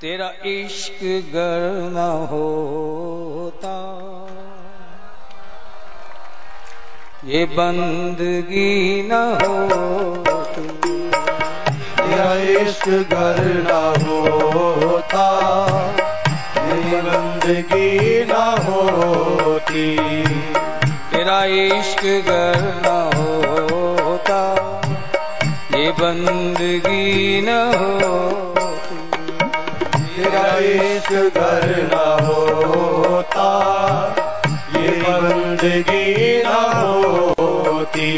तेरा इश्क गर न होता। ये बंदगी न होती तेरा इश्क गर न होता। ये बंदगी न होती। तेरा इश्क गर न होता। ये बंदगी न होती इश्क गर न होता ये बंदगी न होती।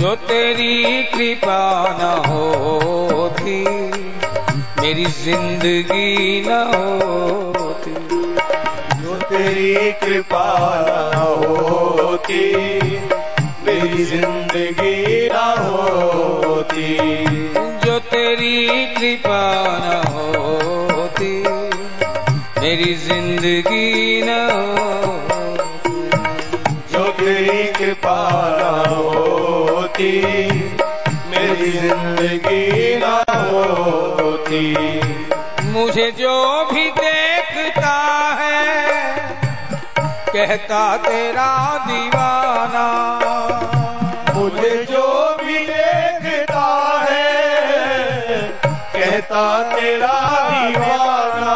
जो तेरी कृपा न होती मेरी ज़िंदगी न होती। जो तेरी कृपा न होती मेरी ज़िंदगी न होती। तेरी कृपा न होती मेरी ज़िंदगी न होती। जो तेरी कृपा न होती मेरी ज़िंदगी न होती। मुझे जो भी देखता है कहता तेरा दीवाना। मुझे जो कहता तेरा दीवाना।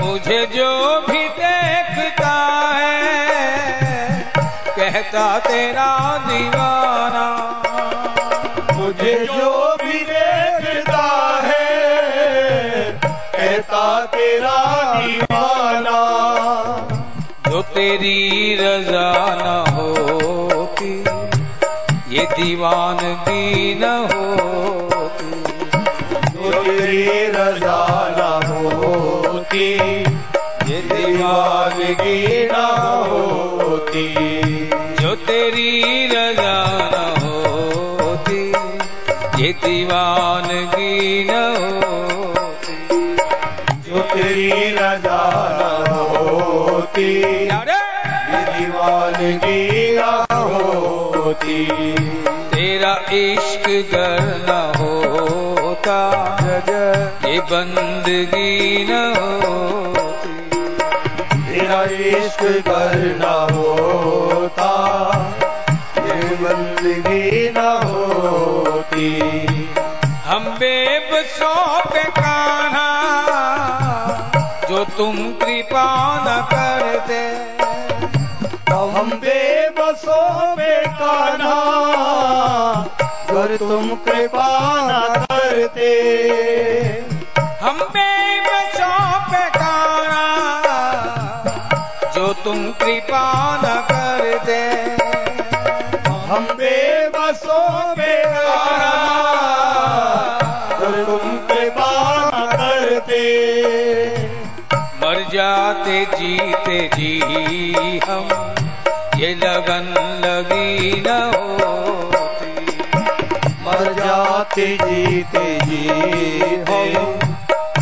मुझे जो भी देखता है कहता तेरा दीवाना। मुझे जो भी देखता है कहता तेरा दीवाना। जो तेरी रजा न होती ये दीवानगी न होती। दीवानगी न होती। जो तेरी रजा न होती ये दीवानगी न होती। जो तेरी रजा न होती! ये दीवानगी न होती। तेरा इश्क गर न होता ये बंदगी न होती। इश्क कर न होता, ये बंदगी न होती। हम बेबसों पे कान्हा, जो तुम कृपा न करते तो हम बेबसों में कान्हा अगर तुम कृपा न करते। हम बेबसों कृपा न करते हम बेबसों अगर तुम न करते मर जाते जीते जी हम, ये लगन लगी न होती। मर जाते जीते जी हम,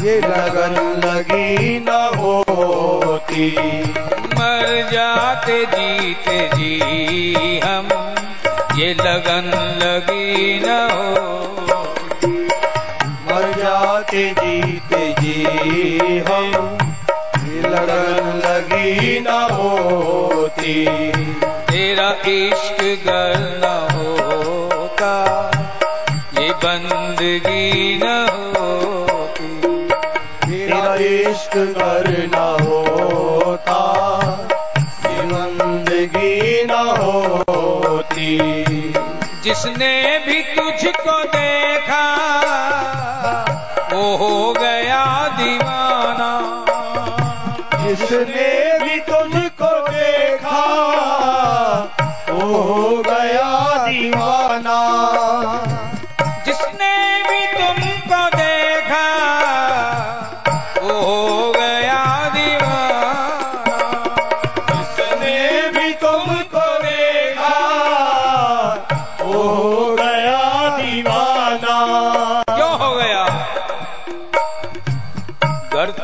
ये लगन लगी न होती। मर जाते जीते जी हम। ये लगन लगी न होती मर जाते जीते जी हम। ये लगन लगी न होती। तेरा इश्क गर न होता। ये बंदगी न होती। तेरा इश्क कर न होता जिसने भी तुझको देखा वो हो गया दीवाना। जिसने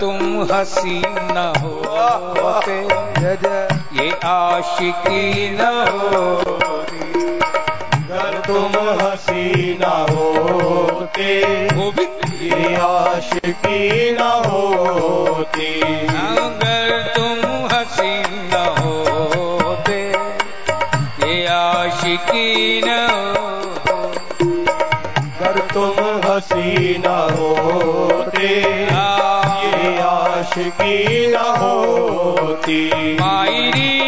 तुम हसी न होते। ये आशिकी न होती। अगर तुम हसी न होते ये आशिकी न होती। अगर तुम हसी न होते ये आशिकी न हो अगर तुम हसी न होते आशिकी न होती। मायरी।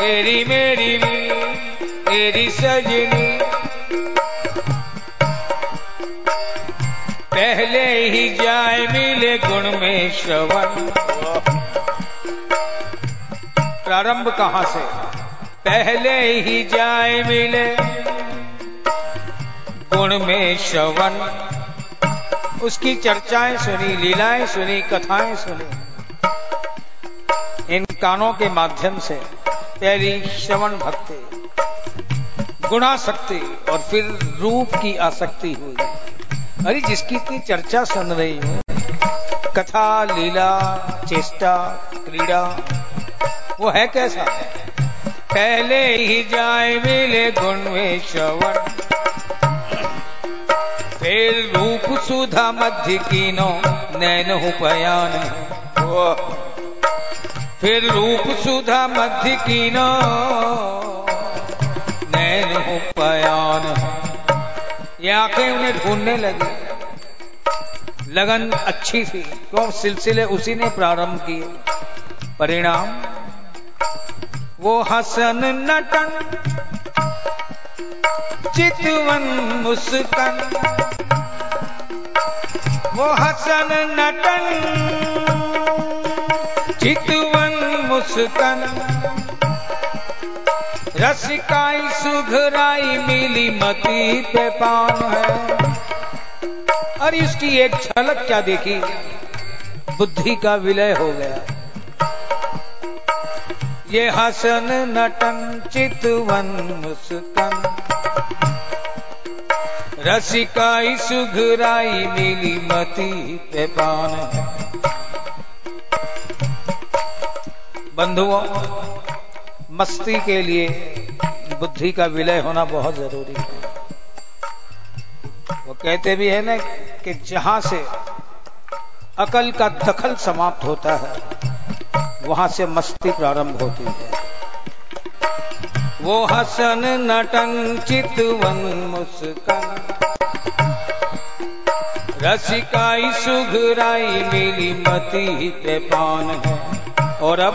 मेरी मेरी मेरी सजनी। पहले ही जाए मिले गुण में श्रवण। प्रारंभ कहाँ से? पहले ही जाए मिले गुण में श्रवण। उसकी चर्चाएँ सुनी, लीलाएँ सुनी, कथाएँ सुनी। इन कानों के माध्यम से तेरी श्रवण भक्ति गुणाशक्ति और फिर रूप की आसक्ति हुई। अरे जिसकी इतनी चर्चा सुन रही हूँ। कथा, लीला, चेष्टा, क्रीड़ा, वो है कैसा? पहले ही जाए मिले गुण में श्रवण। फिर रूप सुधा मध्य कीनो, नैन उपयान फिर रूप सुधा मध्य कीनो, नैन उपयान ये आँखें उन्हें ढूँढने लगी। लगन अच्छी थी, क्यों? सिलसिले उसी ने प्रारंभ किए। परिणाम? वो हसन नटन, चितवन मुस्कन। वो हसन नटन, चितवन मुस्कन। रसिकाई सुघराई मिली मती पे पान है। अरे इसकी एक झलक क्या देखी? बुद्धि का विलय हो गया। ये हसन नटन चितवन मुस्कन। रसिकाई सुघराई मिली मती पे पान है। बंधुओं मस्ती के लिए बुद्धि का विलय होना बहुत ज़रूरी है। वो कहते भी है ना कि जहाँ से अकल का दखल समाप्त होता है, वहाँ से मस्ती प्रारंभ होती है। वो हसन नटन चितवन मुस्कन। रसिकाई सुघराई मिली मती पान है। और अब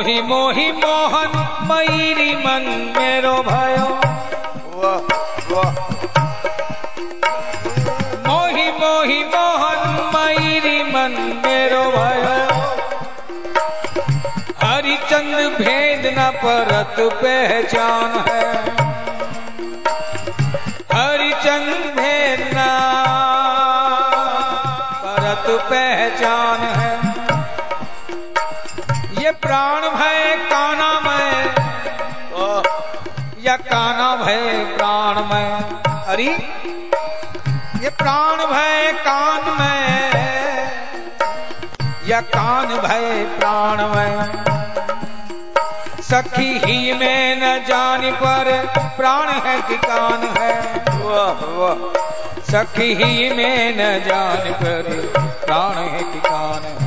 मोही मोही मोहन मयूरी मन मेरो भयो। वाह वाह मोही मोही मोहन मयूरी मन मेरो भयो। हरिचंद भेद न परत पहचान है। हरिचंद भेद न परत पहचान है। प्राण भय, काना में या काना भय, प्राण में अरे, ये प्राण भय, कान में या कान भय, प्राण में सखी ही में न जान पर प्राण है, कि कान है। वाह वाह सखी ही में न जान पर प्राण है, कि कान है।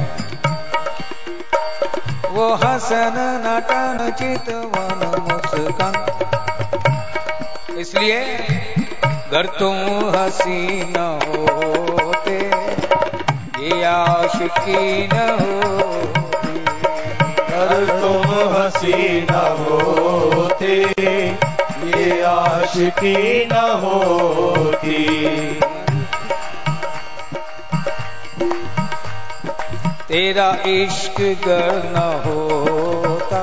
वो हसन नटन चितवन मुस्कान। इसलिए अगर तुम हसी न होते, ये आशिकी न हो अगर तुम हसी न होते, ये आशिकी न होती। तेरा इश्क गर न होता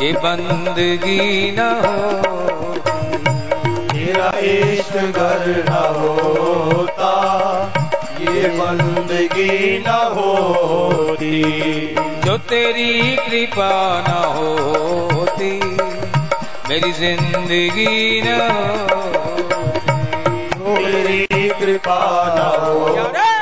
ये बंदगी न होती। तेरा इश्क घर न होता ये बंदगी न होती। जो तेरी कृपा न होती मेरी ज़िंदगी न मेरी कृपा न हो